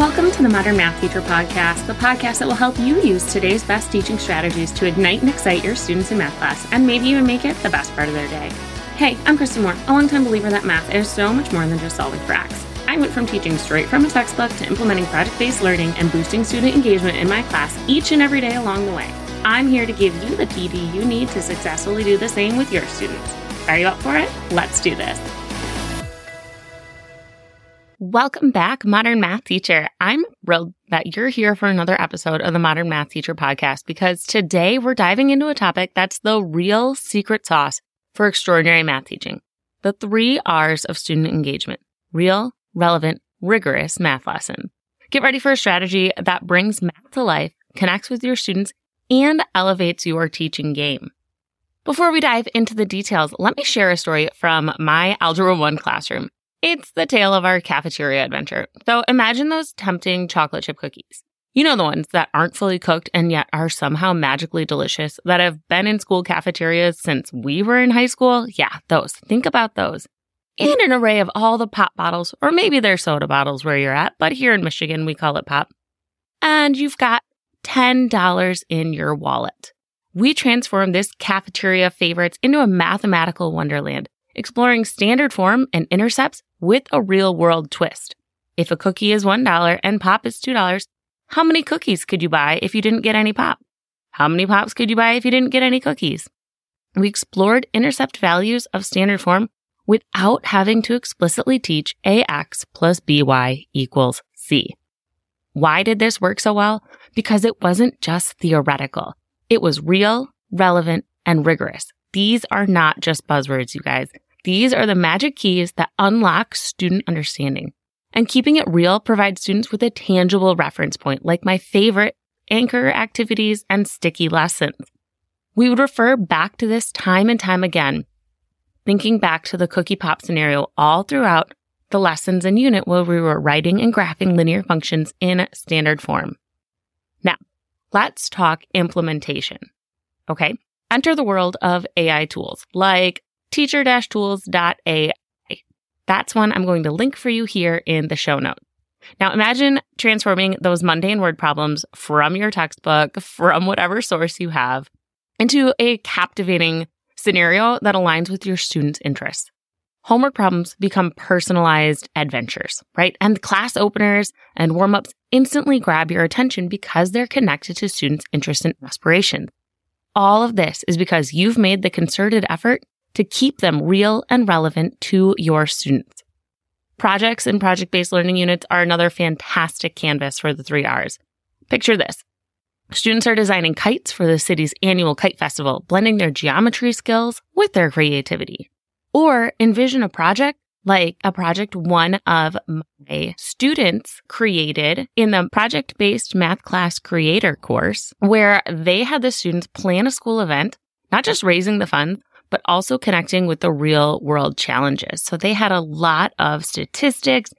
Welcome to the Modern Math Teacher Podcast, the podcast that will help you use today's best teaching strategies to ignite and excite your students in math class and maybe even make it the best part of their day. Hey, I'm Kristen Moore, a longtime believer that math is so much more than just solving facts. I went from teaching straight from a textbook to implementing project based learning and boosting student engagement in my class each and every day along the way. I'm here to give you the PD you need to successfully do the same with your students. Are you up for it? Let's do this. Welcome back, Modern Math Teacher. I'm thrilled that you're here for another episode of the Modern Math Teacher podcast because today we're diving into a topic that's the real secret sauce for extraordinary math teaching. The three R's of student engagement. Real, relevant, rigorous math lesson. Get ready for a strategy that brings math to life, connects with your students, and elevates your teaching game. Before we dive into the details, let me share a story from my Algebra 1 classroom. It's the tale of our cafeteria adventure. So imagine those tempting chocolate chip cookies. You know, the ones that aren't fully cooked and yet are somehow magically delicious that have been in school cafeterias since we were in high school? Yeah, those. Think about those. And an array of all the pop bottles, or maybe they're soda bottles where you're at, but here in Michigan, we call it pop. And you've got $10 in your wallet. We transform this cafeteria favorites into a mathematical wonderland exploring standard form and intercepts with a real world twist. If a cookie is $1 and pop is $2, how many cookies could you buy if you didn't get any pop? How many pops could you buy if you didn't get any cookies? We explored intercept values of standard form without having to explicitly teach AX plus BY equals C. Why did this work so well? Because it wasn't just theoretical. It was real, relevant, and rigorous. These are not just buzzwords, you guys. These are the magic keys that unlock student understanding. And keeping it real provides students with a tangible reference point, like my favorite anchor activities and sticky lessons. We would refer back to this time and time again, thinking back to the cookie pop scenario all throughout the lessons and unit where we were writing and graphing linear functions in standard form. Now, let's talk implementation. Okay. Enter the world of AI tools like teacher-tools.ai. That's one I'm going to link for you here in the show notes. Now imagine transforming those mundane word problems from your textbook, from whatever source you have, into a captivating scenario that aligns with your students' interests. Homework problems become personalized adventures, right? And class openers and warm ups instantly grab your attention because they're connected to students' interests and aspirations. All of this is because you've made the concerted effort to keep them real and relevant to your students. Projects and project based learning units are another fantastic canvas for the three R's. Picture this. Students are designing kites for the city's annual kite festival, blending their geometry skills with their creativity. Or envision a project like a project one of my students created in the project based math class creator course, where they had the students plan a school event, not just raising the funds, but also connecting with the real world challenges. So they had a lot of statistics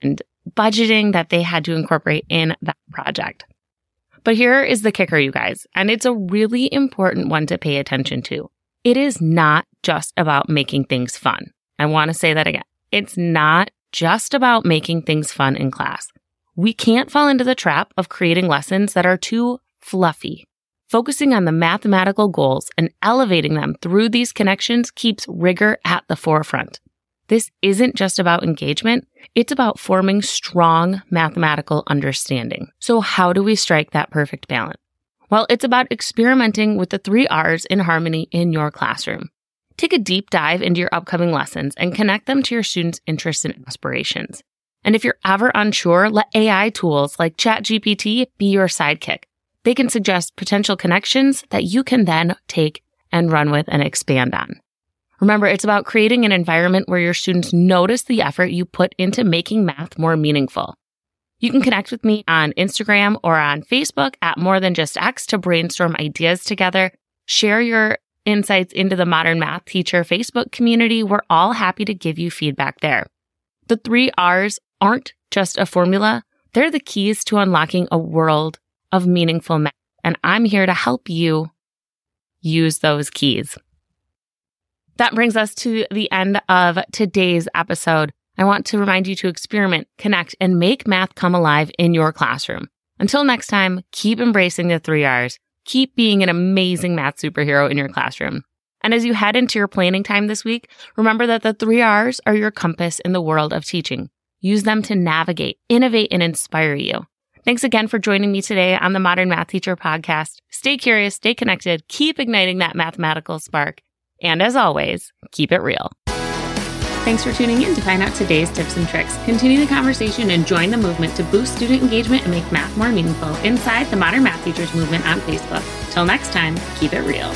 and budgeting that they had to incorporate in that project. But here is the kicker, you guys, and it's a really important one to pay attention to. It is not just about making things fun. I want to say that again. It's not just about making things fun in class. We can't fall into the trap of creating lessons that are too fluffy Focusing on the mathematical goals and elevating them through these connections keeps rigor at the forefront. This isn't just about engagement, it's about forming strong mathematical understanding. So, how do we strike that perfect balance? Well, it's about experimenting with the three R's in harmony in your classroom. Take a deep dive into your upcoming lessons and connect them to your students' interests and aspirations. And if you're ever unsure, let AI tools like ChatGPT be your sidekick. They can suggest potential connections that you can then take and run with and expand on. Remember, it's about creating an environment where your students notice the effort you put into making math more meaningful. You can connect with me on Instagram or on Facebook at More Than Just X to brainstorm ideas together. Share your insights into the Modern Math Teacher Facebook community. We're all happy to give you feedback there. The three R's aren't just a formula. They're the keys to unlocking a world of meaningful math. And I'm here to help you use those keys. That brings us to the end of today's episode. I want to remind you to experiment, connect, and make math come alive in your classroom. Until next time, keep embracing the three R's. Keep being an amazing math superhero in your classroom. And as you head into your planning time this week, remember that the three R's are your compass in the world of teaching. Use them to navigate, innovate, and inspire you. Thanks again for joining me today on the Modern Math Teacher podcast. Stay curious, stay connected, keep igniting that mathematical spark. And as always, keep it real. Thanks for tuning in to find out today's tips and tricks. Continue the conversation and join the movement to boost student engagement and make math more meaningful inside the Modern Math Teachers movement on Facebook. Till next time, keep it real.